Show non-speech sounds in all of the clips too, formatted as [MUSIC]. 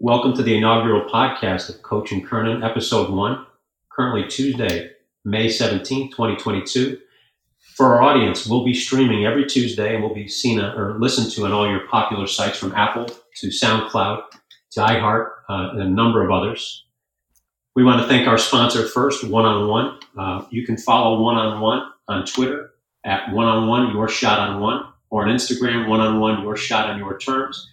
Welcome to the inaugural podcast of Coach and Kernan, episode one, currently Tuesday, May 17th, 2022. For our audience, we'll be streaming every Tuesday and we'll be seen or listened to on all your popular sites from Apple to SoundCloud to iHeart uh, and a number of others. We want to thank our sponsor first, One on One. You can follow One on One on Twitter at One on One, Your Shot on One, or on Instagram, One on One, Your Shot on Your Terms.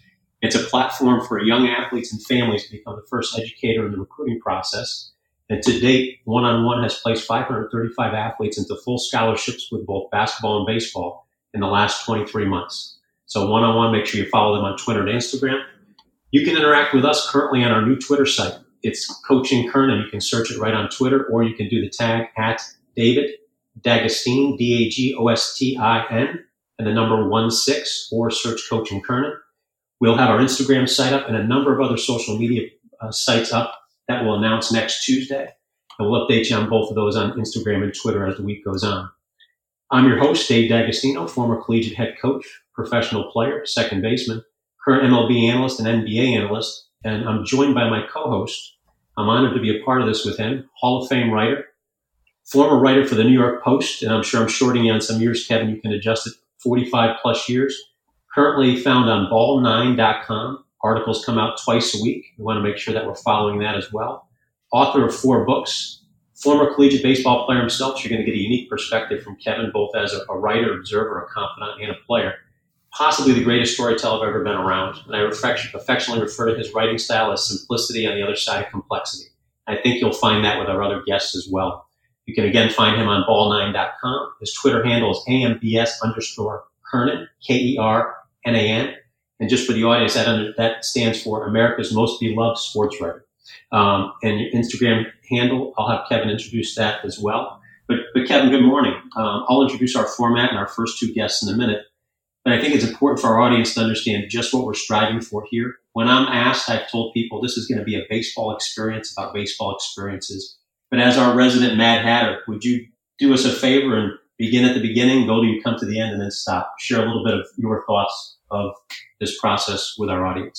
It's a platform for young athletes and families to become the first educator in the recruiting process. And to date, One on One has placed 535 athletes into full scholarships with both basketball and baseball in the last 23 months. So One on One, make sure you follow them on Twitter and Instagram. You can interact with us currently on our new Twitter site. It's Coach and Kernan. You can search it right on Twitter, or you can do the tag at David D'Agostin, D-A-G-O-S-T-I-N, and the number one six, or search Coach and Kernan. We'll have our Instagram site up and a number of other social media uh, sites up that we'll announce next Tuesday. And we'll update you on both of those on Instagram and Twitter as the week goes on. I'm your host, Dave D'Agostino, former collegiate head coach, professional player, second baseman, current MLB analyst and NBA analyst, and I'm joined by my co-host. I'm honored to be a part of this with him, Hall of Fame writer, former writer for the New York Post, and I'm sure I'm shorting you on some years, Kevin. You can adjust it 45 plus years currently found on ball9.com. Articles come out twice a week. We want to make sure that we're following that as well. Author of four books, former collegiate baseball player himself. So you're going to get a unique perspective from Kevin, both as a, writer, observer, a confidant, and a player. Possibly the greatest storyteller I've ever been around. And I affectionately refer to his writing style as simplicity on the other side of complexity. I think you'll find that with our other guests as well. You can again find him on ball9.com. His Twitter handle is AMBS underscore Kernan, K-E-R NAN. And just for the audience, that, under, that stands for America's Most Beloved Sports Writer. Um, and your Instagram handle, I'll have Kevin introduce that as well. But, but Kevin, good morning. Um, I'll introduce our format and our first two guests in a minute. But I think it's important for our audience to understand just what we're striving for here. When I'm asked, I've told people this is going to be a baseball experience about baseball experiences. But as our resident Mad Hatter, would you do us a favor and begin at the beginning, go to you come to the end, and then stop? Share a little bit of your thoughts of this process with our audience.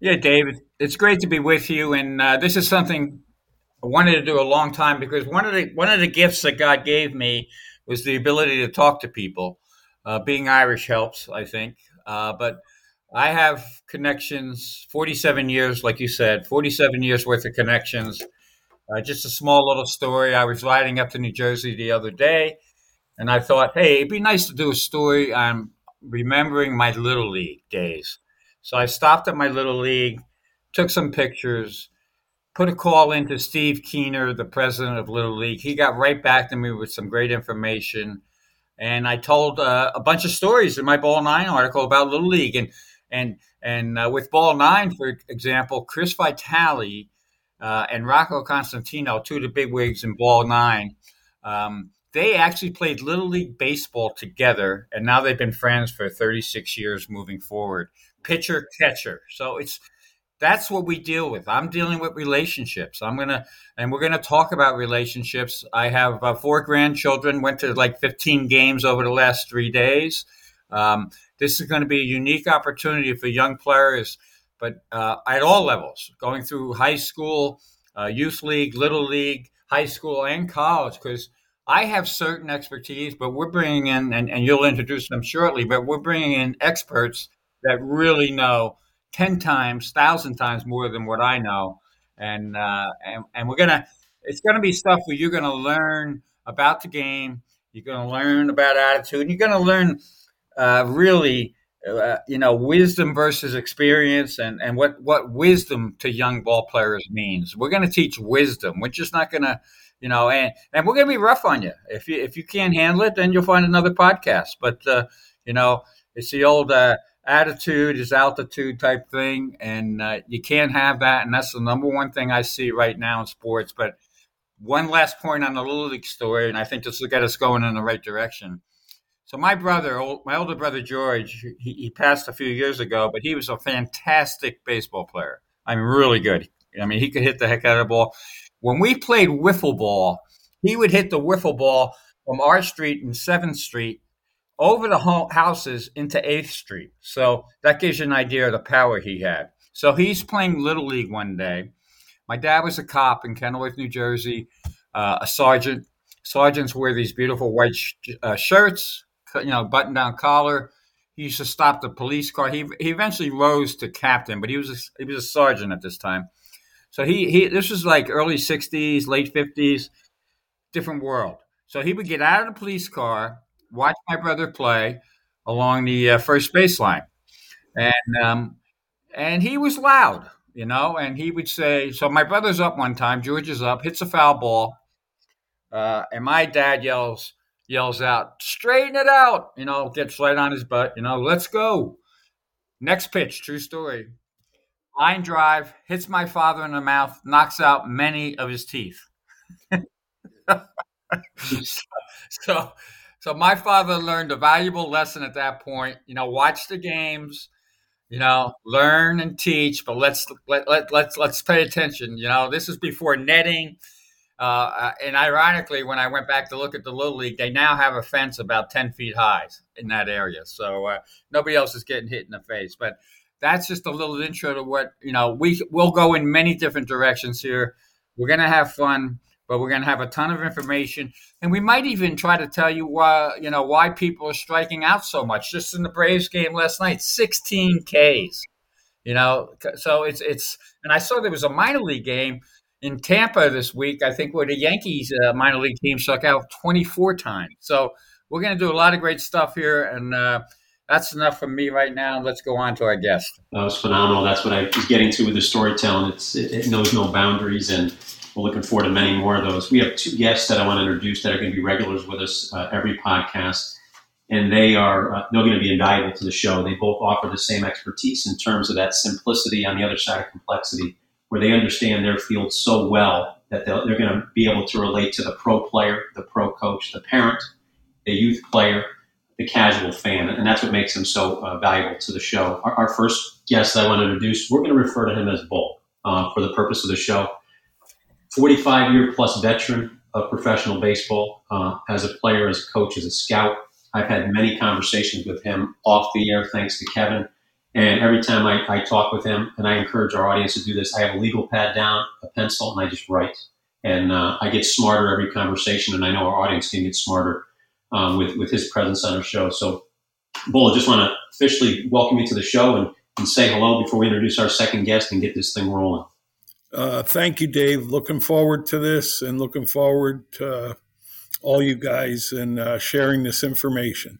Yeah, David, it's great to be with you, and uh, this is something I wanted to do a long time because one of the one of the gifts that God gave me was the ability to talk to people. Uh, being Irish helps, I think, uh, but I have connections. Forty-seven years, like you said, forty-seven years worth of connections. Uh, just a small little story. I was riding up to New Jersey the other day, and I thought, hey, it'd be nice to do a story on remembering my little league days. So I stopped at my little league, took some pictures, put a call into Steve Keener, the president of Little League. He got right back to me with some great information, and I told uh, a bunch of stories in my Ball Nine article about Little League and and and uh, with Ball Nine, for example, Chris Vitale uh, and Rocco Constantino, two of the big wigs in Ball Nine. Um, they actually played little league baseball together and now they've been friends for 36 years moving forward. Pitcher catcher. So it's that's what we deal with. I'm dealing with relationships. I'm gonna and we're gonna talk about relationships. I have uh, four grandchildren went to like 15 games over the last three days. Um, this is going to be a unique opportunity for young players but uh, at all levels going through high school uh, youth league little league high school and college because I have certain expertise, but we're bringing in, and, and you'll introduce them shortly, but we're bringing in experts that really know 10 times, 1,000 times more than what I know. And, uh, and, and we're going to, it's going to be stuff where you're going to learn about the game. You're going to learn about attitude. And you're going to learn uh, really, uh, you know, wisdom versus experience and, and what, what wisdom to young ball players means. We're going to teach wisdom. We're just not going to you know, and and we're gonna be rough on you. If you if you can't handle it, then you'll find another podcast. But uh, you know, it's the old uh, attitude is altitude type thing, and uh, you can't have that. And that's the number one thing I see right now in sports. But one last point on the little league story, and I think this will get us going in the right direction. So my brother, my older brother George, he, he passed a few years ago, but he was a fantastic baseball player. I mean, really good. I mean, he could hit the heck out of the ball. When we played wiffle ball, he would hit the wiffle ball from our street and 7th Street over the houses into 8th Street. So that gives you an idea of the power he had. So he's playing little league one day. My dad was a cop in Kenilworth, New Jersey, uh, a sergeant. Sergeants wear these beautiful white sh- uh, shirts, you know, button down collar. He used to stop the police car. He, he eventually rose to captain, but he was a, he was a sergeant at this time. So he, he this was like early '60s, late '50s, different world. So he would get out of the police car, watch my brother play along the uh, first baseline, and um, and he was loud, you know. And he would say, "So my brother's up one time. George is up, hits a foul ball, uh, and my dad yells." Yells out, straighten it out, you know, gets right on his butt, you know, let's go. Next pitch, true story. Line drive, hits my father in the mouth, knocks out many of his teeth. [LAUGHS] so, so my father learned a valuable lesson at that point. You know, watch the games, you know, learn and teach, but let's let, let let's let's pay attention. You know, this is before netting. Uh, and ironically, when I went back to look at the little league, they now have a fence about ten feet high in that area, so uh, nobody else is getting hit in the face. But that's just a little intro to what you know. We will go in many different directions here. We're gonna have fun, but we're gonna have a ton of information, and we might even try to tell you why you know why people are striking out so much. Just in the Braves game last night, 16 Ks. You know, so it's it's, and I saw there was a minor league game in Tampa this week. I think where the Yankees uh, minor league team struck out 24 times. So we're going to do a lot of great stuff here, and uh, that's enough for me right now. Let's go on to our guest. That was phenomenal. That's what I was getting to with the storytelling. It's, it, it knows no boundaries, and we're looking forward to many more of those. We have two guests that I want to introduce that are going to be regulars with us uh, every podcast, and they are uh, they're going to be invaluable to the show. They both offer the same expertise in terms of that simplicity on the other side of complexity, where they understand their field so well that they're going to be able to relate to the pro player, the pro coach, the parent, the youth player the casual fan, and that's what makes him so uh, valuable to the show. Our, our, first guest I want to introduce, we're going to refer to him as Bull uh, for the purpose of the show. 45 year plus veteran of professional baseball uh, as a player, as a coach, as a scout. I've had many conversations with him off the air, thanks to Kevin. And every time I, I talk with him, and I encourage our audience to do this, I have a legal pad down, a pencil, and I just write. And uh, I get smarter every conversation, and I know our audience can get smarter um, with with his presence on our show. So, Bull, I just want to officially welcome you to the show and, and say hello before we introduce our second guest and get this thing rolling. Uh, thank you, Dave. Looking forward to this and looking forward to uh, all you guys and uh, sharing this information.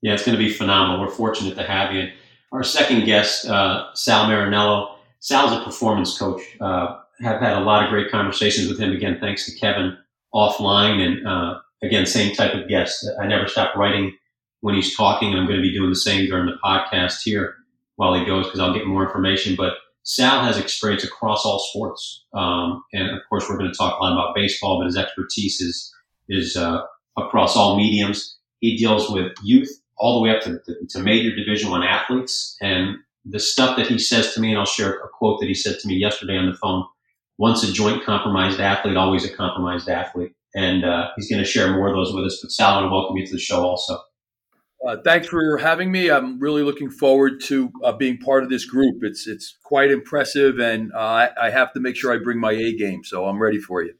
Yeah, it's going to be phenomenal. We're fortunate to have you. Our second guest, uh, Sal Marinello. Sal's a performance coach. Uh, have had a lot of great conversations with him. Again, thanks to Kevin offline and uh, again, same type of guest. I never stop writing when he's talking. and I'm going to be doing the same during the podcast here while he goes because I'll get more information. But Sal has experience across all sports, um, and of course, we're going to talk a lot about baseball. But his expertise is is uh, across all mediums. He deals with youth all the way up to, to major Division One athletes, and the stuff that he says to me, and I'll share a quote that he said to me yesterday on the phone. Once a joint compromised athlete, always a compromised athlete and uh, he's going to share more of those with us. But Sal, I want to welcome you to the show also. Uh, thanks for having me. I'm really looking forward to uh, being part of this group. It's it's quite impressive, and uh, I, I, have to make sure I bring my A game. So I'm ready for you.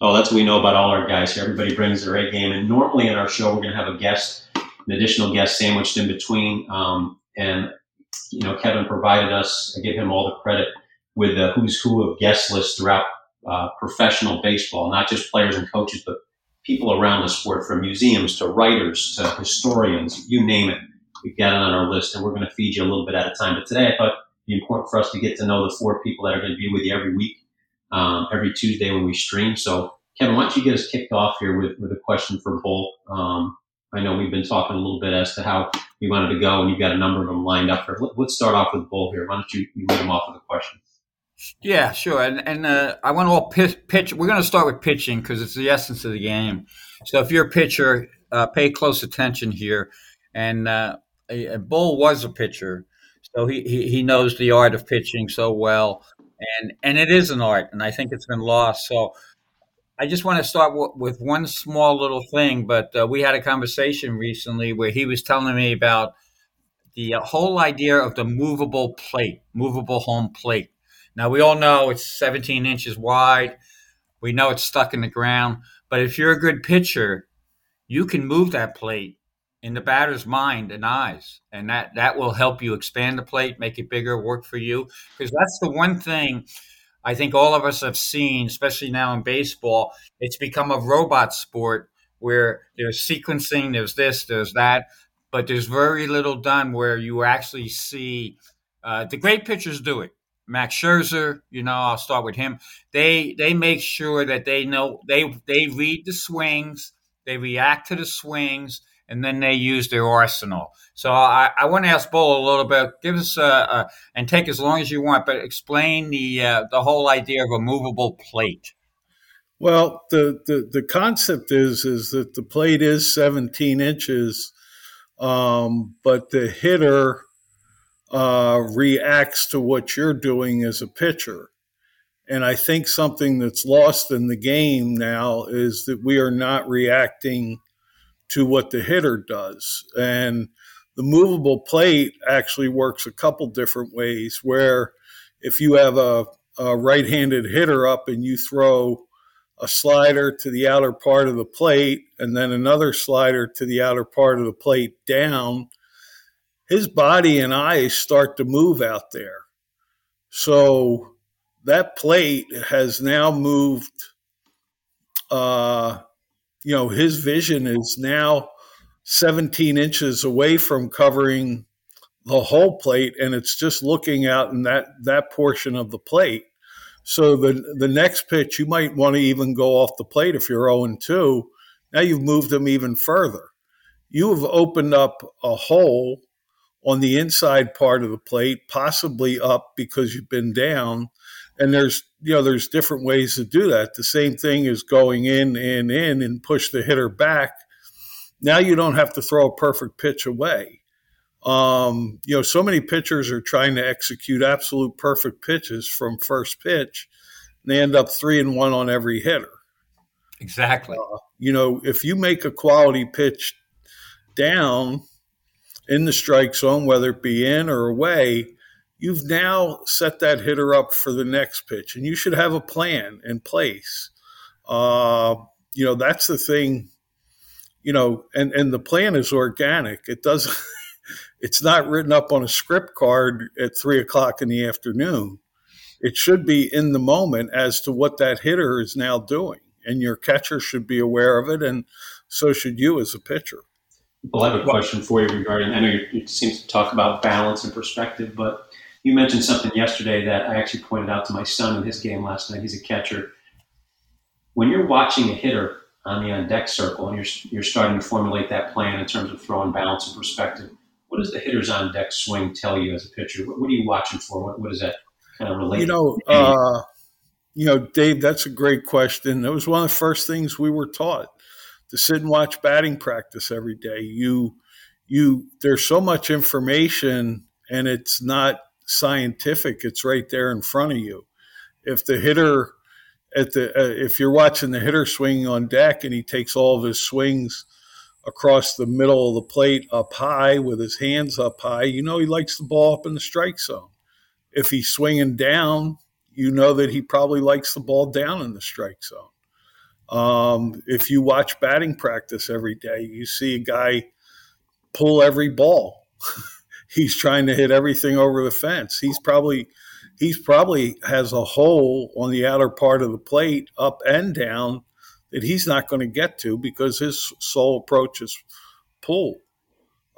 Oh, that's what we know about all our guys here. Everybody brings their A game, and normally in our show we're going to have a guest, an additional guest sandwiched in between. Um, and you know, Kevin provided us. I give him all the credit with the who's who of guest lists throughout uh, professional baseball, not just players and coaches, but people around the sport, from museums to writers to historians, you name it. We've got it on our list, and we're going to feed you a little bit at a time. But today, I thought it'd be important for us to get to know the four people that are going to be with you every week, um, every Tuesday when we stream. So, Kevin, why don't you get us kicked off here with, with a question for Bull? Um, I know we've been talking a little bit as to how we wanted to go, and you've got a number of them lined up. For, let's start off with Bull here. Why don't you, you lead them off with a question? Yeah, sure. And and uh, I want to all pitch. pitch. We're going to start with pitching because it's the essence of the game. So if you're a pitcher, uh, pay close attention here. And uh, Bull was a pitcher, so he, he he knows the art of pitching so well. And and it is an art, and I think it's been lost. So I just want to start w- with one small little thing. But uh, we had a conversation recently where he was telling me about the uh, whole idea of the movable plate, movable home plate. Now we all know it's 17 inches wide. We know it's stuck in the ground, but if you're a good pitcher, you can move that plate in the batter's mind and eyes, and that that will help you expand the plate, make it bigger, work for you. Because that's the one thing I think all of us have seen, especially now in baseball. It's become a robot sport where there's sequencing, there's this, there's that, but there's very little done where you actually see uh, the great pitchers do it. Max Scherzer, you know, I'll start with him. They they make sure that they know they they read the swings, they react to the swings, and then they use their arsenal. So I, I want to ask Bull a little bit. Give us a, a, and take as long as you want, but explain the uh, the whole idea of a movable plate. Well, the, the, the concept is is that the plate is 17 inches, um, but the hitter uh, reacts to what you're doing as a pitcher. And I think something that's lost in the game now is that we are not reacting to what the hitter does. And the movable plate actually works a couple different ways. Where if you have a, a right handed hitter up and you throw a slider to the outer part of the plate and then another slider to the outer part of the plate down, his body and eyes start to move out there. So that plate has now moved. Uh, you know, his vision is now 17 inches away from covering the whole plate, and it's just looking out in that that portion of the plate. So the the next pitch, you might want to even go off the plate if you're 0 2. Now you've moved them even further. You have opened up a hole on the inside part of the plate, possibly up because you've been down. And there's you know there's different ways to do that. The same thing is going in and in and push the hitter back. Now you don't have to throw a perfect pitch away. Um, you know, so many pitchers are trying to execute absolute perfect pitches from first pitch. And they end up three and one on every hitter. Exactly. Uh, you know, if you make a quality pitch down, in the strike zone, whether it be in or away, you've now set that hitter up for the next pitch, and you should have a plan in place. Uh, you know, that's the thing. You know, and and the plan is organic. It doesn't. [LAUGHS] it's not written up on a script card at three o'clock in the afternoon. It should be in the moment as to what that hitter is now doing, and your catcher should be aware of it, and so should you as a pitcher. Well, I have a question for you regarding. I know you seem to talk about balance and perspective, but you mentioned something yesterday that I actually pointed out to my son in his game last night. He's a catcher. When you're watching a hitter on the on deck circle and you're you're starting to formulate that plan in terms of throwing balance and perspective, what does the hitter's on deck swing tell you as a pitcher? What, what are you watching for? What, what does that kind of relate? You know, uh, you know, Dave, that's a great question. That was one of the first things we were taught to sit and watch batting practice every day. You you there's so much information and it's not scientific. It's right there in front of you. If the hitter at the uh, if you're watching the hitter swinging on deck and he takes all of his swings across the middle of the plate up high with his hands up high, you know he likes the ball up in the strike zone. If he's swinging down, you know that he probably likes the ball down in the strike zone. Um, if you watch batting practice every day, you see a guy pull every ball. [LAUGHS] he's trying to hit everything over the fence. He's probably he's probably has a hole on the outer part of the plate, up and down, that he's not going to get to because his sole approach is pull.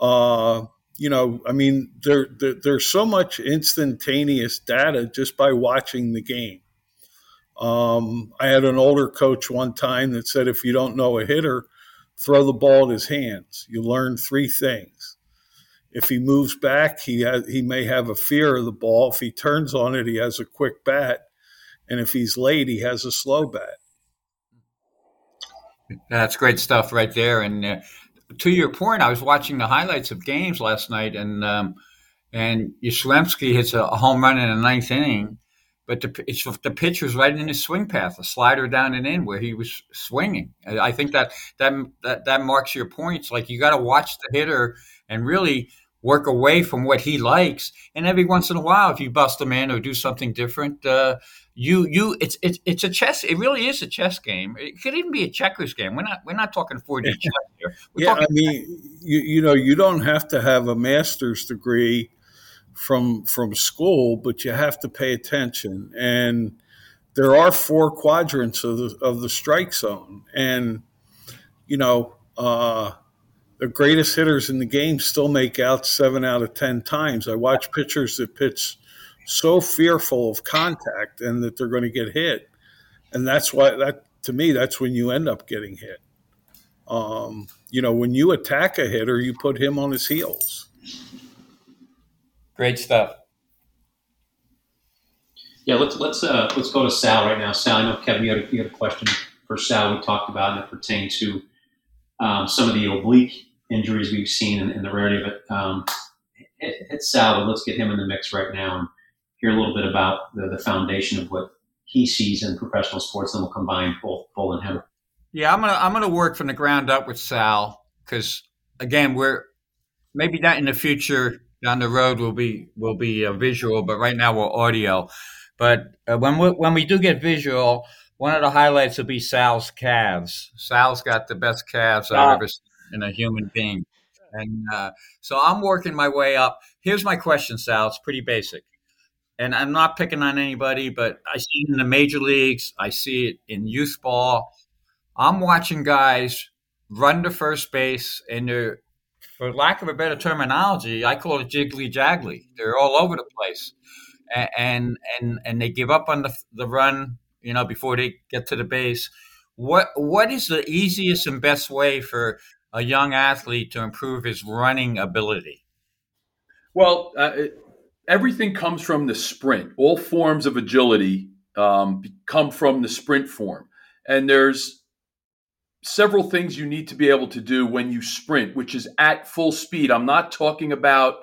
Uh, you know, I mean, there, there, there's so much instantaneous data just by watching the game. Um, I had an older coach one time that said if you don't know a hitter, throw the ball at his hands. You learn three things. If he moves back, he has, he may have a fear of the ball. If he turns on it, he has a quick bat, and if he's late, he has a slow bat. That's great stuff right there. And uh, to your point, I was watching the highlights of games last night, and um, and Yastrzemski hits a home run in the ninth inning, but the, it's the pitch was right in his swing path, a slider down and in where he was swinging. I think that that that, that marks your points. Like you got to watch the hitter and really work away from what he likes. And every once in a while, if you bust him in or do something different, uh, you you it's it's it's a chess. It really is a chess game. It could even be a checkers game. We're not we're not talking 4D [LAUGHS] chess here. We're yeah, talking- I mean, you, you know, you don't have to have a master's degree from from school, but you have to pay attention. And there are four quadrants of the of the strike zone, and you know, uh, the greatest hitters in the game still make out seven out of ten times. I watch pitchers that pitch so fearful of contact and that they're going to get hit, and that's why that to me that's when you end up getting hit. Um, you know, when you attack a hitter, you put him on his heels. Great stuff. Yeah, let's let's uh, let's go to Sal right now. Sal, I know Kevin, you had, a, you had a question for Sal. We talked about and it pertained to um, some of the oblique injuries we've seen and, and the rarity of it. Um, hit, hit Sal, but let's get him in the mix right now and hear a little bit about the, the foundation of what he sees in professional sports. Then we'll combine both Bull and him. Yeah, I'm gonna I'm gonna work from the ground up with Sal because again, we're maybe that in the future down the road will be will be a visual, but right now we're audio. But uh, when we when we do get visual, one of the highlights will be Sal's calves. Sal's got the best calves I've Ah. ever seen in a human being, and uh, so I'm working my way up. Here's my question, Sal. It's pretty basic, and I'm not picking on anybody, but I see it in the major leagues. I see it in youth ball. I'm watching guys run to first base, and they're, for lack of a better terminology, I call it jiggly jaggly. They're all over the place, and and and they give up on the the run, you know, before they get to the base. What what is the easiest and best way for a young athlete to improve his running ability? Well, uh, everything comes from the sprint. All forms of agility um, come from the sprint form. And there's several things you need to be able to do when you sprint, which is at full speed. I'm not talking about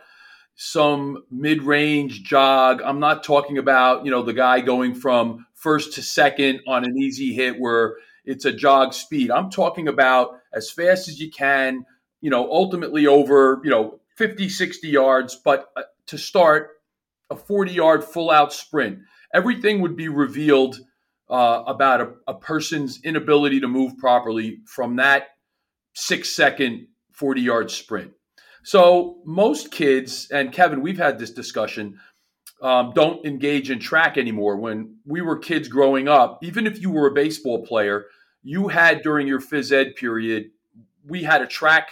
some mid-range jog. I'm not talking about, you know, the guy going from first to second on an easy hit where it's a jog speed. I'm talking about as fast as you can, you know, ultimately over, you know, 50, 60 yards, but uh, to start a 40 yard full out sprint. Everything would be revealed uh, about a, a person's inability to move properly from that six second 40 yard sprint. So, most kids, and Kevin, we've had this discussion, um, don't engage in track anymore. When we were kids growing up, even if you were a baseball player, you had during your phys ed period, we had a track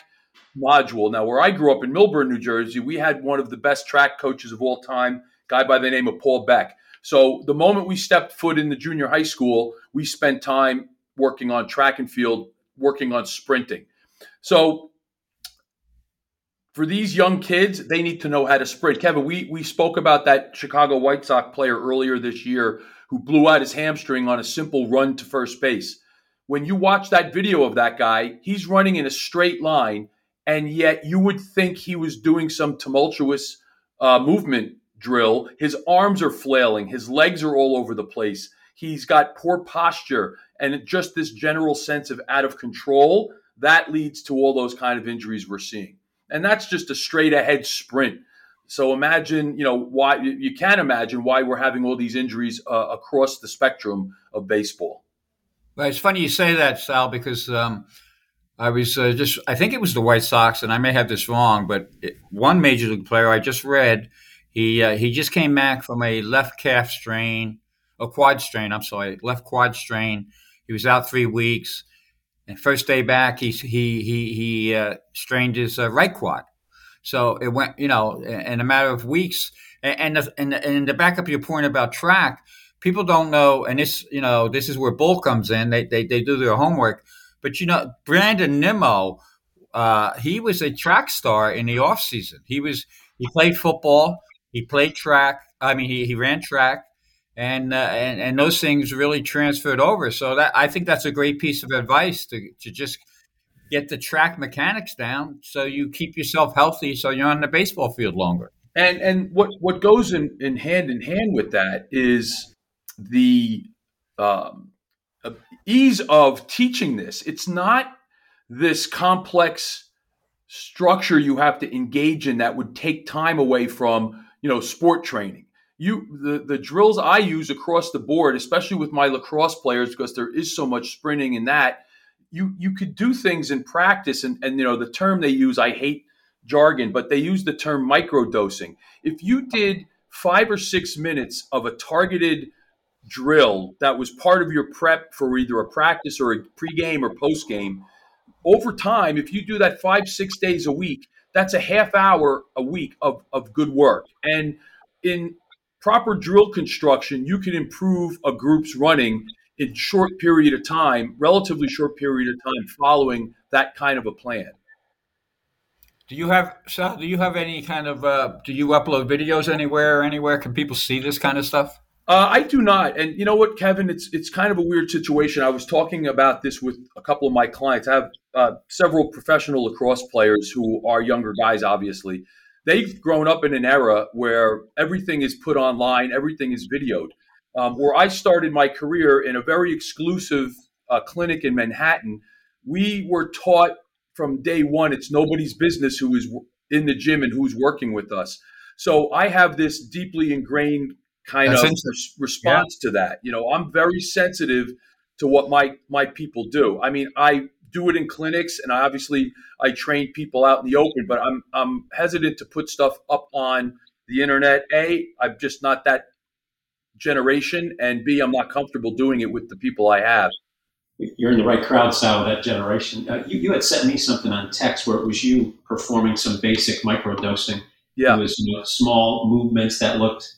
module. Now, where I grew up in Millburn, New Jersey, we had one of the best track coaches of all time, guy by the name of Paul Beck. So the moment we stepped foot in the junior high school, we spent time working on track and field, working on sprinting. So for these young kids, they need to know how to sprint. Kevin, we we spoke about that Chicago White Sox player earlier this year who blew out his hamstring on a simple run to first base. When you watch that video of that guy, he's running in a straight line, and yet you would think he was doing some tumultuous uh, movement drill. His arms are flailing, his legs are all over the place. He's got poor posture and just this general sense of out of control. That leads to all those kind of injuries we're seeing. And that's just a straight ahead sprint. So imagine, you know, why you can't imagine why we're having all these injuries uh, across the spectrum of baseball. Well, it's funny you say that, Sal, because um, I was uh, just, I think it was the White Sox, and I may have this wrong, but it, one major league player I just read, he uh, he just came back from a left calf strain, a quad strain, I'm sorry, left quad strain. He was out three weeks. And first day back, he he he he uh, strained his uh, right quad. So it went, you know, in a matter of weeks. And and and, and to back up your point about track, people don't know, and this, you know, this is where Bull comes in. They they, they do their homework. But you know, Brandon Nimmo, uh, he was a track star in the off season. He was he played football, he played track. I mean, he, he ran track, and, uh, and and those things really transferred over. So that I think that's a great piece of advice to to just get the track mechanics down, so you keep yourself healthy, so you're on the baseball field longer. And and what what goes in, in hand in hand with that is the um, ease of teaching this. It's not this complex structure you have to engage in that would take time away from you know sport training you the, the drills i use across the board especially with my lacrosse players because there is so much sprinting in that you you could do things in practice and and you know the term they use i hate jargon but they use the term microdosing if you did five or six minutes of a targeted drill that was part of your prep for either a practice or a pregame or postgame over time, if you do that five, six days a week, that's a half hour a week of, of good work. And in proper drill construction, you can improve a group's running in short period of time, relatively short period of time following that kind of a plan. Do you have Sal? Do you have any kind of? Uh, do you upload videos anywhere? Anywhere can people see this kind of stuff? Uh, I do not, and you know what, Kevin? It's it's kind of a weird situation. I was talking about this with a couple of my clients. I have uh, several professional lacrosse players who are younger guys. Obviously, they've grown up in an era where everything is put online, everything is videoed. Um, where I started my career in a very exclusive uh, clinic in Manhattan, we were taught from day one it's nobody's business who is in the gym and who's working with us. So I have this deeply ingrained kind That's of response yeah. to that. You know, I'm very sensitive to what my my people do. I mean, I do it in clinics, and I obviously I train people out in the open, but I'm I'm hesitant to put stuff up on the internet. A, I'm just not that generation, and B, I'm not comfortable doing it with the people I have. You're in the right crowd, Sal, that generation. Uh, you, you had sent me something on text where it was you performing some basic microdosing. Yeah. It was you know, small movements that looked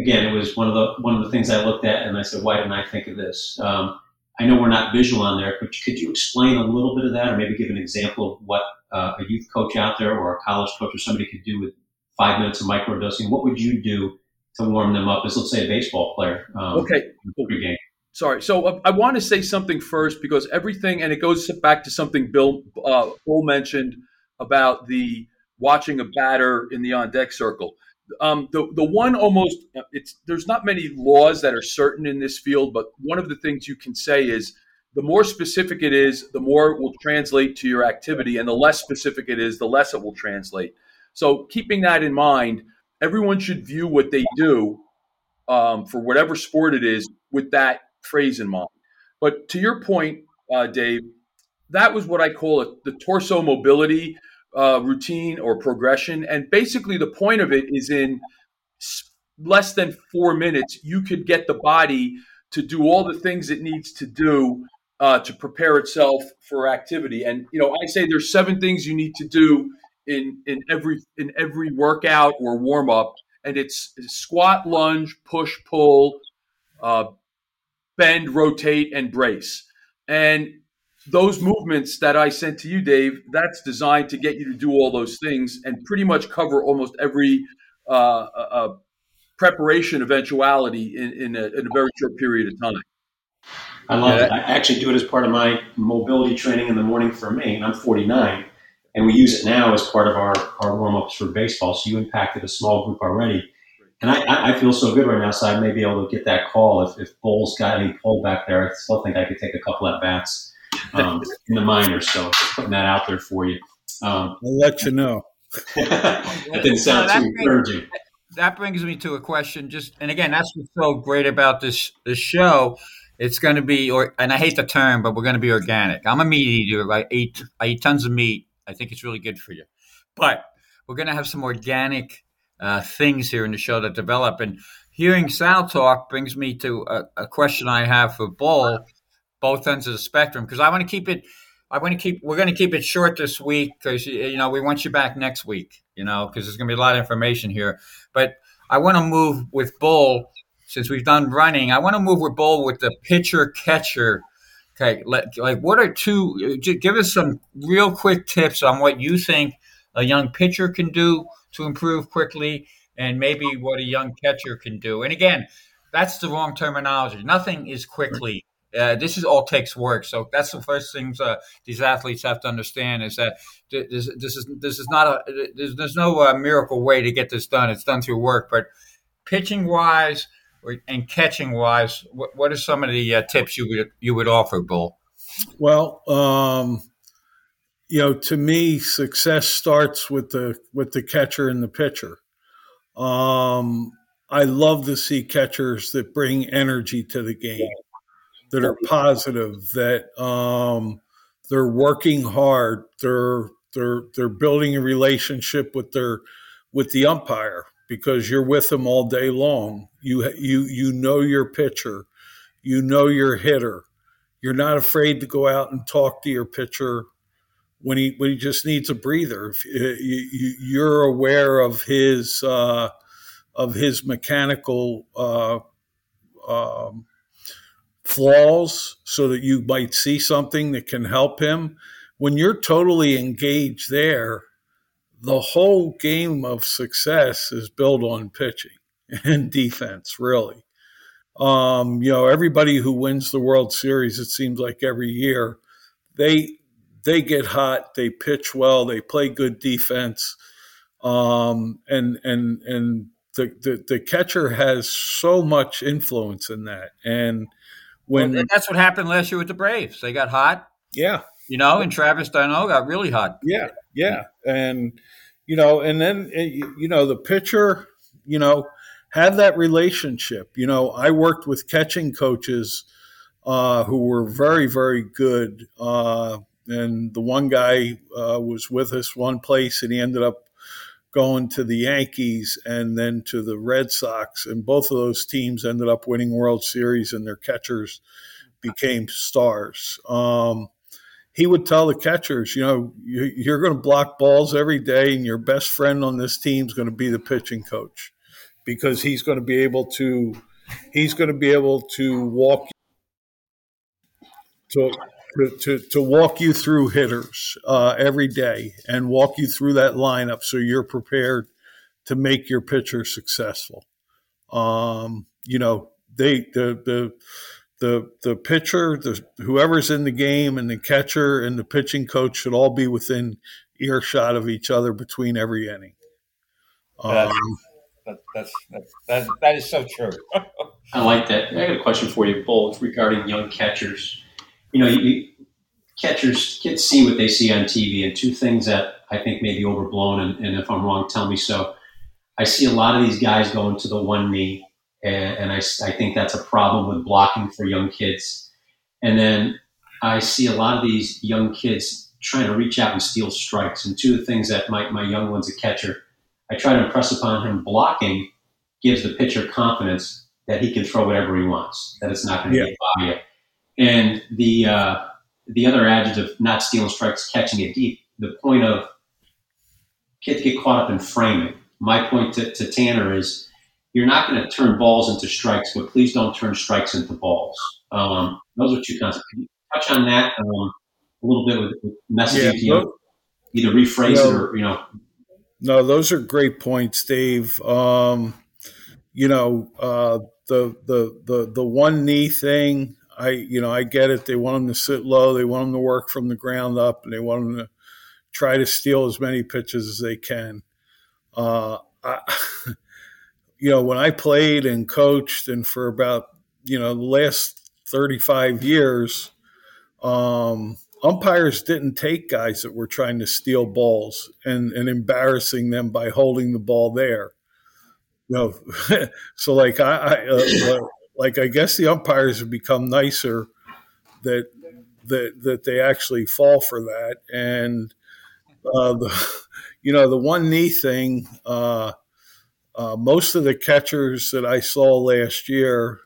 again, it was one of the one of the things I looked at, and I said, "Why didn't I think of this?" Um, I know we're not visual on there, but could you explain a little bit of that, or maybe give an example of what uh, a youth coach out there, or a college coach, or somebody could do with five minutes of microdosing? What would you do to warm them up? As let's say a baseball player. Um, okay. Game. Sorry. So uh, I want to say something first because everything, and it goes back to something Bill uh, Bull mentioned about the watching a batter in the on deck circle um, the the one almost it's there's not many laws that are certain in this field, but one of the things you can say is the more specific it is, the more it will translate to your activity, and the less specific it is, the less it will translate. So keeping that in mind, everyone should view what they do um, for whatever sport it is with that phrase in mind. But to your point, uh, Dave, that was what I call it the torso mobility uh, routine or progression. And basically, the point of it is in less than four minutes, you could get the body to do all the things it needs to do uh, to prepare itself for activity. And you know, I say there's seven things you need to do in in every in every workout or warm up, and it's squat, lunge, push, pull, uh, bend, rotate, and brace. And those movements that I sent to you, Dave, that's designed to get you to do all those things and pretty much cover almost every uh, uh, uh, preparation eventuality in, in a, in, a, very short period of time. I love yeah. it. I actually do it as part of my mobility training in the morning for me, and I'm 49, and we use it now as part of our, our warm ups for baseball. So you impacted a small group already. And I, I feel so good right now, so I may be able to get that call. If, if Bull's got any pull back there, I still think I could take a couple at bats um, [LAUGHS] in the minors. So putting that out there for you. Um, I'll let you know. [LAUGHS] that didn't sound no, too encouraging. That brings me to a question. Just and again, that's what's so great about this this show. It's going to be, or and I hate the term, but we're going to be organic. I'm a meat eater. I eat I eat tons of meat. I think it's really good for you, but we're going to have some organic uh, things here in the show that develop. And hearing Sal talk brings me to a, a question I have for Bull both ends of the spectrum because I want to keep it. I want to keep. We're going to keep it short this week because you know we want you back next week. You know because there's going to be a lot of information here. But I want to move with Bull since we've done running. I want to move with Bull with the pitcher catcher. Okay, like what are two? Uh, give us some real quick tips on what you think a young pitcher can do to improve quickly, and maybe what a young catcher can do. And again, that's the wrong terminology. Nothing is quickly uh, this is all takes work. So that's the first things uh, these athletes have to understand is that this, this is this is not a there's, there's no uh, miracle way to get this done. It's done through work. But pitching wise and catching wise, what, what are some of the uh, tips you would you would offer, Bull? Well, um, you know, to me, success starts with the with the catcher and the pitcher. Um, I love to see catchers that bring energy to the game, that are positive, that um, they're working hard, they're they're they're building a relationship with their with the umpire because you're with them all day long. You you you know your pitcher, you know your hitter. You're not afraid to go out and talk to your pitcher when he when he just needs a breather. You, are aware of his uh, of his mechanical uh, um, flaws, so that you might see something that can help him. When you're totally engaged there, the whole game of success is built on pitching [LAUGHS] and defense, really. Um, you know, everybody who wins the World Series, it seems like every year, they they get hot, they pitch well, they play good defense, um, and and and the, the, the catcher has so much influence in that. And when well, that's what happened last year with the Braves, they got hot. Yeah, you know, and Travis d'Arnaud got really hot. Yeah, yeah, and you know, and then eh, you know the pitcher, you know, have that relationship. You know, I worked with catching coaches uh, who were very, very good. Uh, and the one guy uh, was with us one place, and he ended up going to the Yankees and then to the Red Sox. And both of those teams ended up winning World Series, and their catchers became stars. Um, he would tell the catchers, you know, you're going to block balls every day, and your best friend on this team is going to be the pitching coach because he's going to be able to he's going to be able to walk to to, to walk you through hitters uh, every day and walk you through that lineup so you're prepared to make your pitcher successful. Um, you know, they the the the the pitcher, the whoever's in the game, and the catcher and the pitching coach should all be within earshot of each other between every inning. Um, that, that's that, that is so true. [LAUGHS] I like that. I got a question for you, Bull, regarding young catchers you know, you, catchers kids see what they see on TV, and two things that I think may be overblown, and, and, if I'm wrong, tell me so. I see a lot of these guys going to the one knee, and, and I, I think that's a problem with blocking for young kids. And then I see a lot of these young kids trying to reach out and steal strikes. And two of the things that my, my young one's a catcher, I try to impress upon him blocking gives the pitcher confidence that he can throw whatever he wants, that it's not going to yeah. get by you. And the uh, the other adjective, not stealing strikes, catching it deep. The point of kids get caught up in framing. My point to, to Tanner is you're not going to turn balls into strikes, but please don't turn strikes into balls. Um, those are two concepts. Can you touch on that um, a little bit with, with messaging yeah, you? Either rephrase no, it or, you know. No, those are great points, Dave. Um, you know, uh, the, the, the, the one knee thing, I, you know, I get it. They want them to sit low. They want them to work from the ground up, and they want them to try to steal as many pitches as they can. Uh, I, [LAUGHS] you know, when I played and coached, and for about you know the last thirty-five years, um, umpires didn't take guys that were trying to steal balls and, and embarrassing them by holding the ball there. You know, [LAUGHS] so like I, I uh, [LAUGHS] like I guess the umpires have become nicer that that that they actually fall for that. And uh, the [LAUGHS] you know the one knee thing uh, uh, most of the catchers that I saw last year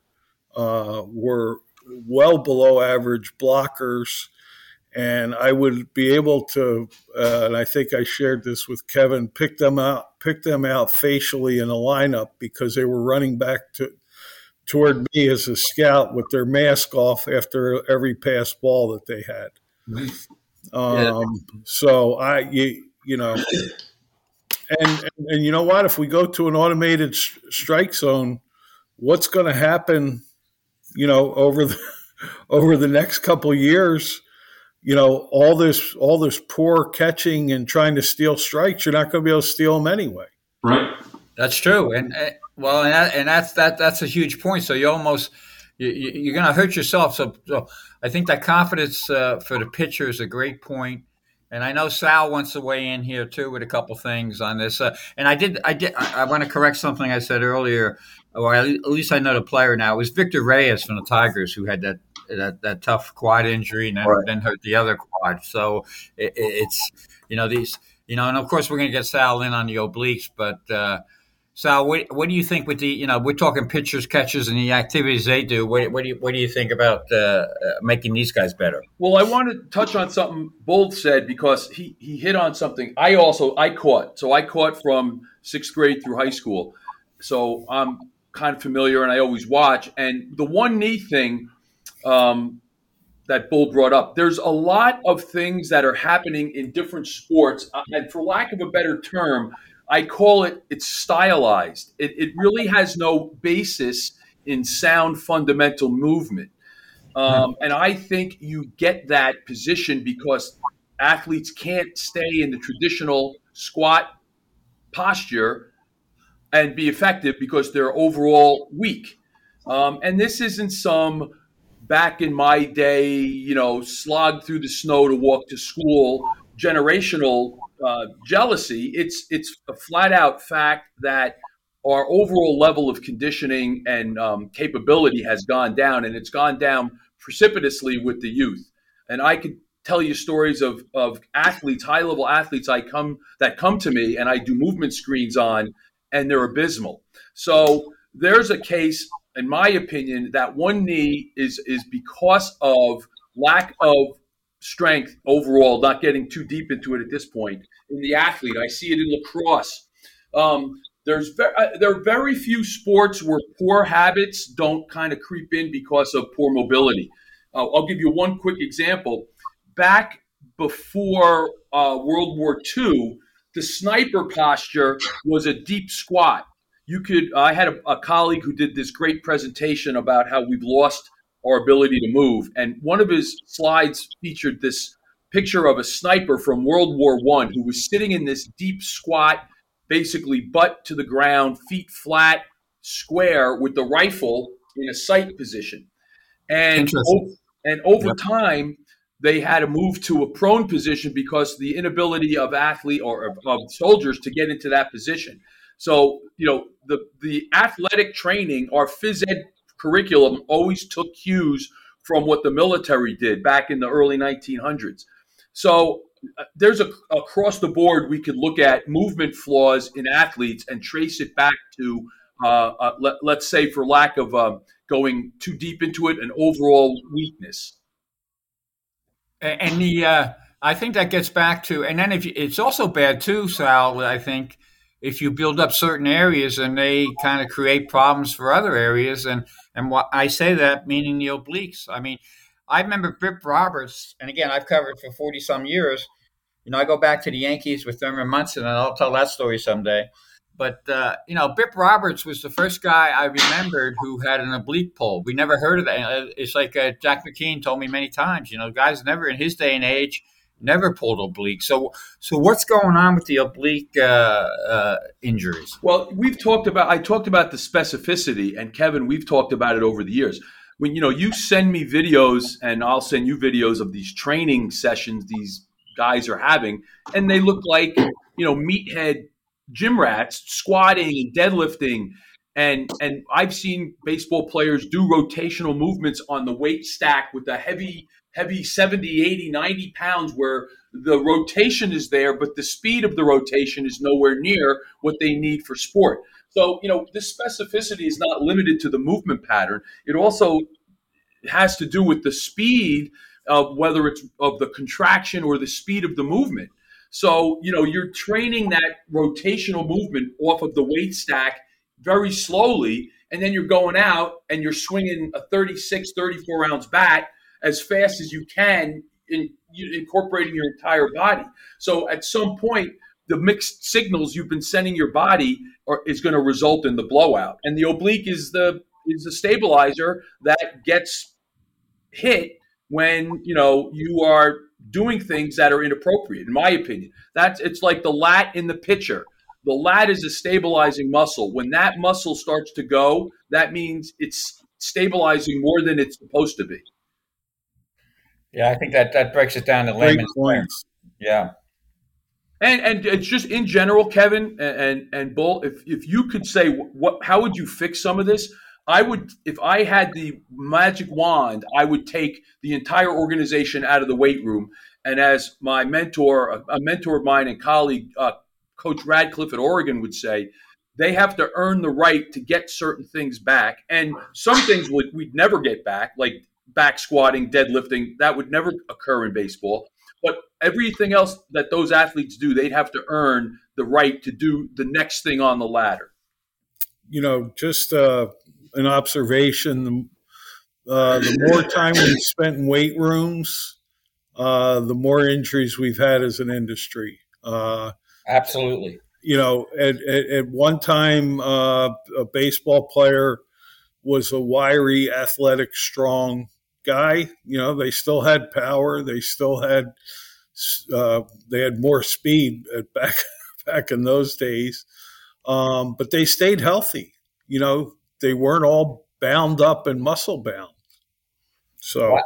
uh, were well below average blockers. And I would be able to uh, and I think I shared this with Kevin pick them out pick them out facially in a lineup because they were running back to toward me as a scout with their mask off after every pass ball that they had. Um, yeah. So I, you, you know, and, and, and you know what? If we go to an automated strike zone, what's going to happen? You know, over the [LAUGHS] over the next couple years, you know, all this all this poor catching and trying to steal strikes, you're not going to be able to steal them anyway. Right. That's true, and well, and, that, and that's that that's a huge point. So you almost you, are going to hurt yourself. So, so I think that confidence uh, for the pitcher is a great point. And I know Sal wants to weigh in here too with a couple things on this. Uh, and I did, I did, I, I want to correct something I said earlier, or at least I know the player now. It was Victor Reyes from the Tigers who had that that, that tough quad injury and then, right. then hurt the other quad. So it, it's you know these you know, and of course we're going to get Sal in on the obliques, but. Uh, Sal, what, what do you think with the you know we're talking pitchers, catchers, and the activities they do? What, what do you what do you think about uh, uh, making these guys better? Well, I want to touch on something Bull said because he he hit on something. I also I caught so I caught from sixth grade through high school, so I'm kind of familiar and I always watch. And the one knee thing um, that Bull brought up, there's a lot of things that are happening in different sports, uh, and for lack of a better term I call it it's stylized. It, it really has no basis in sound fundamental movement. Um, and I think you get that position because athletes can't stay in the traditional squat posture and be effective because they're overall weak. Um, and this isn't some back in my day, you know, slog through the snow to walk to school generational uh, jealousy. It's it's a flat out fact that our overall level of conditioning and um, capability has gone down, and it's gone down precipitously with the youth. And I could tell you stories of of athletes, high level athletes, I come that come to me, and I do movement screens on, and they're abysmal. So there's a case, in my opinion, that one knee is is because of lack of strength overall, not getting too deep into it at this point, in the athlete. I see it in lacrosse. Um, there's ve- uh, there are very few sports where poor habits don't kind of creep in because of poor mobility. Uh, I'll give you one quick example. Back before uh, World War II, the sniper posture was a deep squat. You could. I had a, a colleague who did this great presentation about how we've lost our ability to move. And one of his slides featured this picture of a sniper from World War One who was sitting in this deep squat, basically butt to the ground, feet flat, square, with the rifle in a sight position. And and over yep. time, they had to move to a prone position because the inability of athlete or of, of soldiers to get into that position. So you know the the athletic training, our phys ed curriculum always took cues from what the military did back in the early 1900s. So uh, there's a across the board we could look at movement flaws in athletes and trace it back to uh, uh, let, us say for lack of um, going too deep into it an overall weakness and the uh, i think that gets back to and then if you, it's also bad too sal i think if you build up certain areas and they kind of create problems for other areas and and what I say that meaning the obliques. I mean, I remember Bip Roberts, and again, I've covered for 40 some years. You know, I go back to the Yankees with Thurman Munson, and I'll tell that story someday. But, uh, you know, Bip Roberts was the first guy I remembered who had an oblique pull. We never heard of that. It's like uh, Jack McKeon told me many times, you know, guys never in his day and age never pulled oblique. So, so what's going on with the oblique uh, uh, injuries? Well, we've talked about. I talked about the specificity, and Kevin, we've talked about it over the years. When you know, you send me videos, and I'll send you videos of these training sessions these guys are having, and they look like you know meathead gym rats squatting and deadlifting. And and I've seen baseball players do rotational movements on the weight stack with a heavy heavy 70, 80, 90 pounds where the rotation is there, but the speed of the rotation is nowhere near what they need for sport. So, you know, this specificity is not limited to the movement pattern. It also has to do with the speed of whether it's of the contraction or the speed of the movement. So, you know, you're training that rotational movement off of the weight stack very slowly, and then you're going out and you're swinging a 36, 34 ounce bat as fast as you can in incorporating your entire body. So at some point, the mixed signals you've been sending your body are, is going to result in the blowout. And the oblique is the is the stabilizer that gets hit when you know you are doing things that are inappropriate. In my opinion, that's it's like the lat in the pitcher. The lat is a stabilizing muscle. When that muscle starts to go, that means it's stabilizing more than it's supposed to be. Yeah, I think that that breaks it down to layman's points. Yeah. And and it's just in general, Kevin and and, and Bull. If if you could say what, how would you fix some of this? I would, if I had the magic wand, I would take the entire organization out of the weight room. And as my mentor, a, a mentor of mine and colleague, uh, Coach Radcliffe at Oregon would say, they have to earn the right to get certain things back. And some things would, we'd never get back, like back squatting, deadlifting. That would never occur in baseball. But everything else that those athletes do, they'd have to earn the right to do the next thing on the ladder. You know, just uh, an observation. Uh, the more time we spent in weight rooms, uh, the more injuries we've had as an industry. Uh, Absolutely. You know, at, at, at one time, uh, a baseball player was a wiry, athletic, strong guy. You know, they still had power. They still had uh, they had more speed [LAUGHS] back back in those days, um, but they stayed healthy. You know, they weren't all bound up and muscle bound. So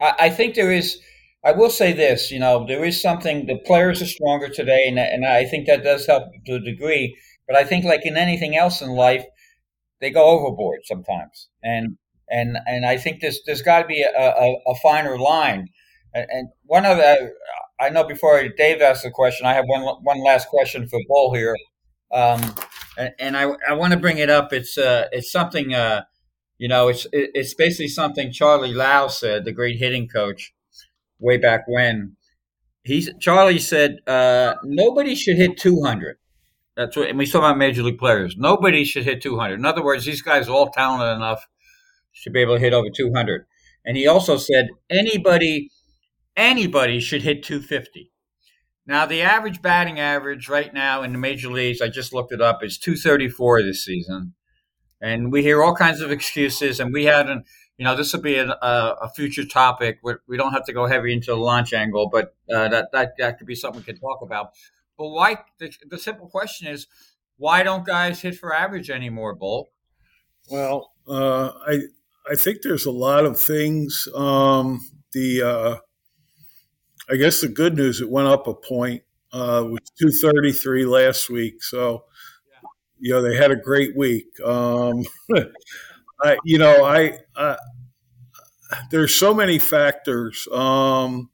I, I think there is. I will say this, you know, there is something. The players are stronger today, and, and I think that does help to a degree. But I think, like in anything else in life, they go overboard sometimes, and and and I think there's there's got to be a, a, a, finer line. And, one of the, I know before Dave asked the question, I have one one last question for Bull here. Um, and, and I, I want to bring it up. It's uh, it's something uh, you know, it's it's basically something Charlie Lau said, the great hitting coach, way back when. He's Charlie said uh, nobody should hit 200. That's what, and we talk about major league players. Nobody should hit 200. In other words, these guys are all talented enough to be able to hit over 200. And he also said anybody, anybody should hit 250. Now, the average batting average right now in the major leagues, I just looked it up, is 234 this season. And we hear all kinds of excuses, and we hadn't, you know, this will be a, a future topic. We don't have to go heavy into the launch angle, but uh, that, that, that could be something we could talk about. But why, the, the simple question is, why don't guys hit for average anymore, Bull? Well, uh, I I think there's a lot of things. Um, the uh, I guess the good news it went up a point. Uh, was 233 last week, so you know they had a great week. Um, [LAUGHS] I, you know, I, I, there's so many factors. Um,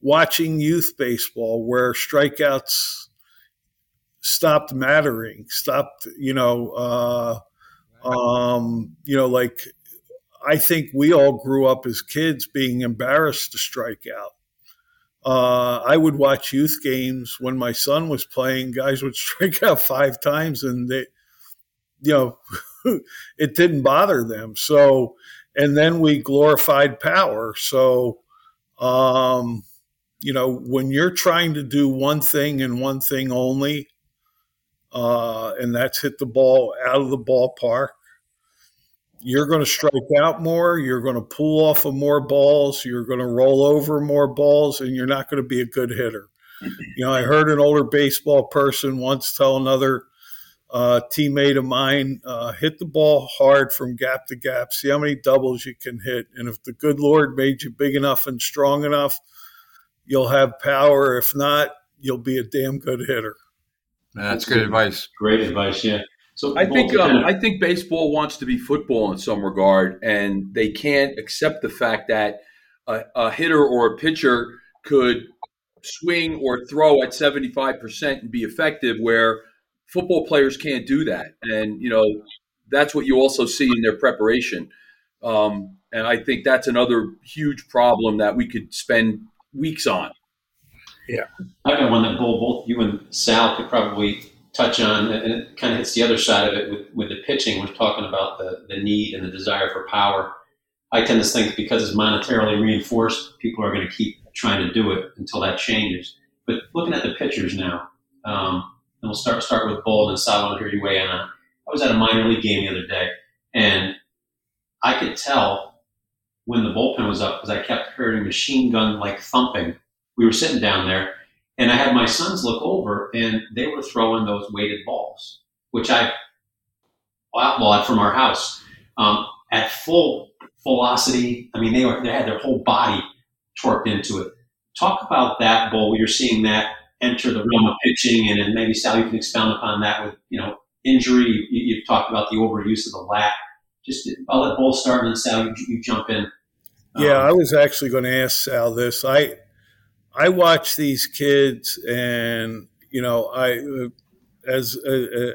watching youth baseball where strikeouts stopped mattering, stopped, you know, uh, um, you know, like I think we all grew up as kids being embarrassed to strike out. Uh, I would watch youth games when my son was playing. Guys would [LAUGHS] strike out five times, and they, you know, [LAUGHS] it didn't bother them. So, and then we glorified power. So, um, you know, when you're trying to do one thing and one thing only, uh, and that's hit the ball out of the ballpark, you're going to strike out more, you're going to pull off of more balls, you're going to roll over more balls, and you're not going to be a good hitter. You know, I heard an older baseball person once tell another uh, teammate of mine, uh, hit the ball hard from gap to gap, see how many doubles you can hit. And if the good Lord made you big enough and strong enough, you'll have power. If not, you'll be a damn good hitter. That's good advice. Great advice, yeah. So I think um, I think baseball wants to be football in some regard, and they can't accept the fact that a, a hitter or a pitcher could swing or throw at seventy five percent and be effective, where football players can't do that. And you know that's what you also see in their preparation. Um, and I think that's another huge problem that we could spend weeks on. Yeah, I got one that both you and Sal could probably touch on, and it kind of hits the other side of it with, with the pitching. We're talking about the, the need and the desire for power. I tend to think because it's monetarily reinforced, people are going to keep trying to do it until that changes. But looking at the pitchers now, um, and we'll start start with Bull and Sal. I want to hear you weigh in on. I was at a minor league game the other day, and I could tell when the bullpen was up because I kept hearing machine gun like thumping. We were sitting down there, and I had my sons look over, and they were throwing those weighted balls, which I outlawed from our house um, at full velocity. I mean, they were they had their whole body torqued into it. Talk about that Bull. You're seeing that enter the realm of pitching, and, and maybe Sal, you can expound upon that with you know injury. You, have talked about the overuse of the lat. Just I'll let Bull start, and then Sal, you, you jump in. Yeah, um, I was actually going to ask Sal this. I I watch these kids, and you know, I as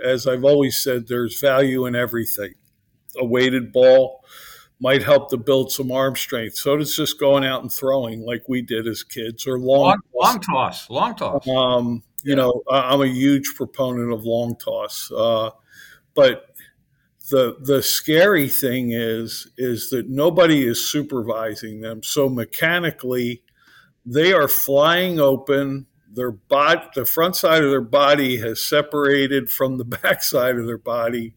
as I've always said, there's value in everything. A weighted ball might help to build some arm strength. So does just going out and throwing like we did as kids, or long long, long toss, long toss. Um, you know, I'm a huge proponent of long toss, uh, but the the scary thing is is that nobody is supervising them. So mechanically, they are flying open. Their body, the front side of their body has separated from the [LAUGHS] back side of their body.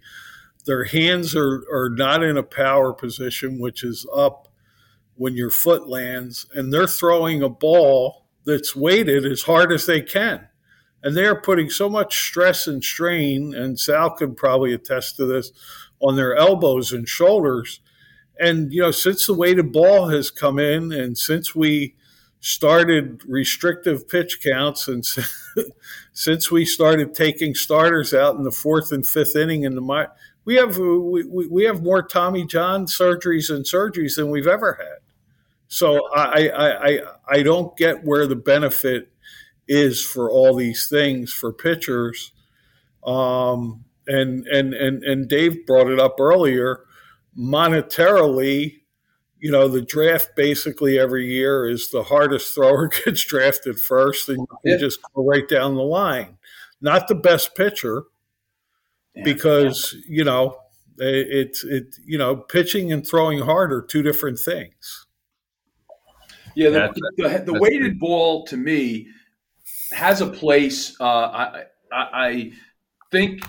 Their hands are, are not in a power position, which is up when your foot lands, and they're throwing a ball that's weighted as hard as they can. And they are putting so much stress and strain, and Sal could probably attest to this, on their elbows and shoulders. And, you know, since the weighted ball has come in and since we started restrictive pitch counts and [LAUGHS] since we started taking starters out in the fourth and fifth inning in the we have we, we have more Tommy John surgeries and surgeries than we've ever had. So I, I I I don't get where the benefit is for all these things for pitchers. Um, and and and and Dave brought it up earlier. Monetarily, you know, the draft basically every year is the hardest [LAUGHS] thrower gets drafted first, and you yeah. just go right down the line. Not the best pitcher, yeah. because yeah. you know it's it, you know pitching and throwing hard are two different things. Yeah, the, the, the weighted ball to me has a place. Uh, I, I, I think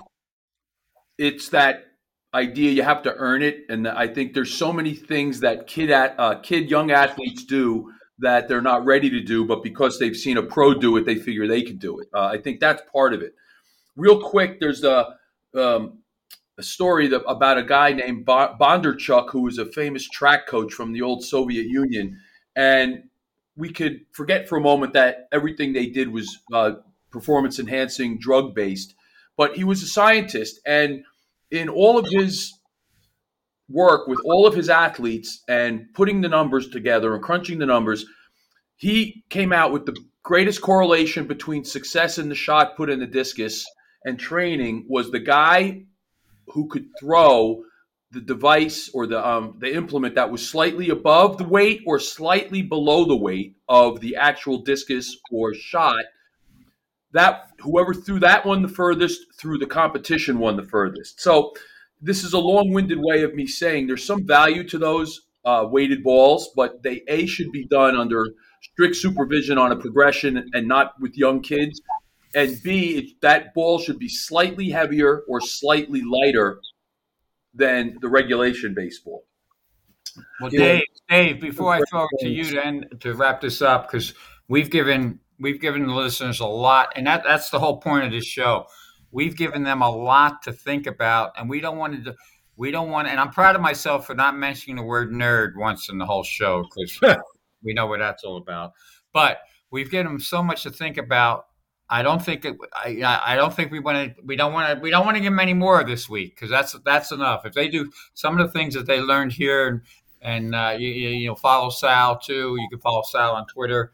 it's that idea you have to earn it, and I think there's so many things that kid at uh, kid young athletes do that they're not ready to do, but because they've seen a pro do it, they figure they can do it. Uh, I think that's part of it. Real quick, there's a um, a story that, about a guy named Bondarchuk who was a famous track coach from the old Soviet Union, and we could forget for a moment that everything they did was uh, performance enhancing, drug based. But he was a scientist, and in all of his work with all of his athletes and putting the numbers together and crunching the numbers, he came out with the greatest correlation between success in the shot put in the discus and training was the guy who could throw the device or the um, the implement that was slightly above the weight or slightly below the weight of the actual discus or shot that whoever threw that one the furthest threw the competition one the furthest. So this is a long-winded way of me saying there's some value to those uh, weighted balls, but they a should be done under strict supervision on a progression and not with young kids. And B, that ball should be slightly heavier or slightly lighter than the regulation baseball. Well, Dave, Dave, before I throw it to you to end, to wrap this up, because we've given we've given the listeners a lot, and that, that's the whole point of this show. We've given them a lot to think about, and we don't want to. We don't want, and I'm proud of myself for not mentioning the word nerd once in the whole show because [LAUGHS] we know what that's all about. But we've given them so much to think about. I don't think it, I, I don't think we want to. We don't want to. We don't want to give them any more this week because that's that's enough. If they do some of the things that they learned here, and, and uh, you, you know follow Sal too. You can follow Sal on Twitter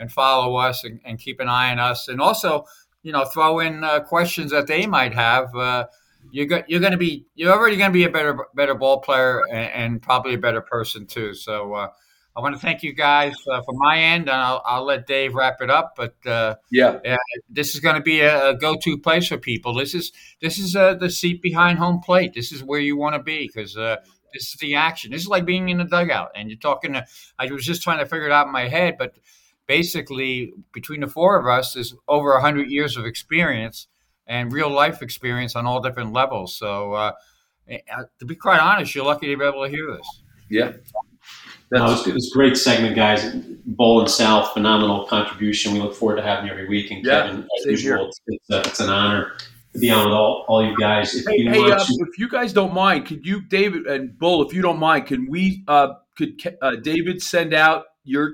and follow us and, and, keep an eye on us. And also, you know, throw in uh, questions that they might have. Uh, you're, go- you're going to be you're already going to be a better better ball player and, and probably a better person too. So uh, I want to thank you guys uh, from my end, and I'll, I'll, let Dave wrap it up. But uh, yeah, this is going to be a, a, go-to place for people. This is this is uh, the seat behind home plate. This is where you want to be because this is the action. This is like being in the dugout, and you're talking. To, I was just trying to figure it out in my head, but basically between the four of us is over 100 years of experience and real life experience on all different levels. So uh, eh, uh, to be quite honest you're lucky to be able to hear this. Yeah. No, it, was, it was a great segment guys. Bull and Sal phenomenal contribution. We look forward to having you every week. And yeah, kevin as usual it's, it's, uh, it's, an honor to be on with all, all you guys. If hey, you hey, uh, to- if you guys don't mind could you david and bull if you don't mind can we uh, could uh, david send out your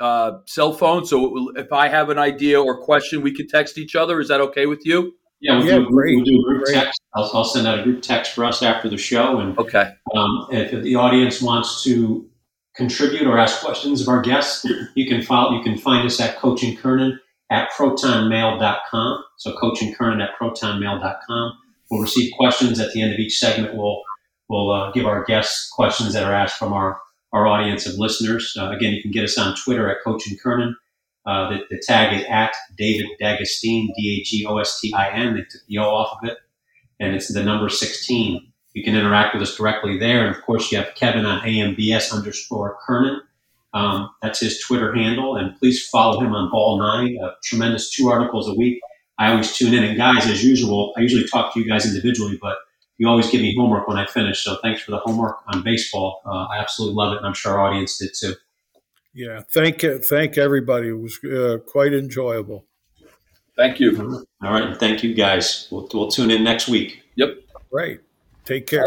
uh, cell phone. So if I have an idea or question, we could text each other. Is that okay with you? Yeah, we'll, Yeah, do, great, we'll do a group great. text. I'll, I'll send out a group text for us after the show. And Okay. um, if the audience wants to contribute or ask questions of our guests, you can follow, you can find us at Coach and Kernan at protonmail.com. So Coach and Kernan at protonmail.com. We'll receive questions at the end of each segment. We'll we'll uh, give our guests questions that are asked from our our audience of listeners. Uh, again, you can get us on Twitter at Coach and Kernan. Uh, the, the tag is at David D'Agostin, D A G O S T I N. They took the O off of it, and it's the number 16. You can interact with us directly there. And of course, you have Kevin on AMBS underscore Kernan. Um, that's his Twitter handle. And please follow him on Ball Nine. Uh, tremendous two articles a week. I always tune in. And guys, as usual, I usually talk to you guys individually, but you always give me homework when I finish. So thanks for the homework on baseball. Uh, I absolutely love it, and I'm sure our audience did too. Yeah, thank thank everybody. It was uh, quite enjoyable. Thank you. All right, and thank you guys. We'll, we'll tune in next week. Yep. Right. Take care.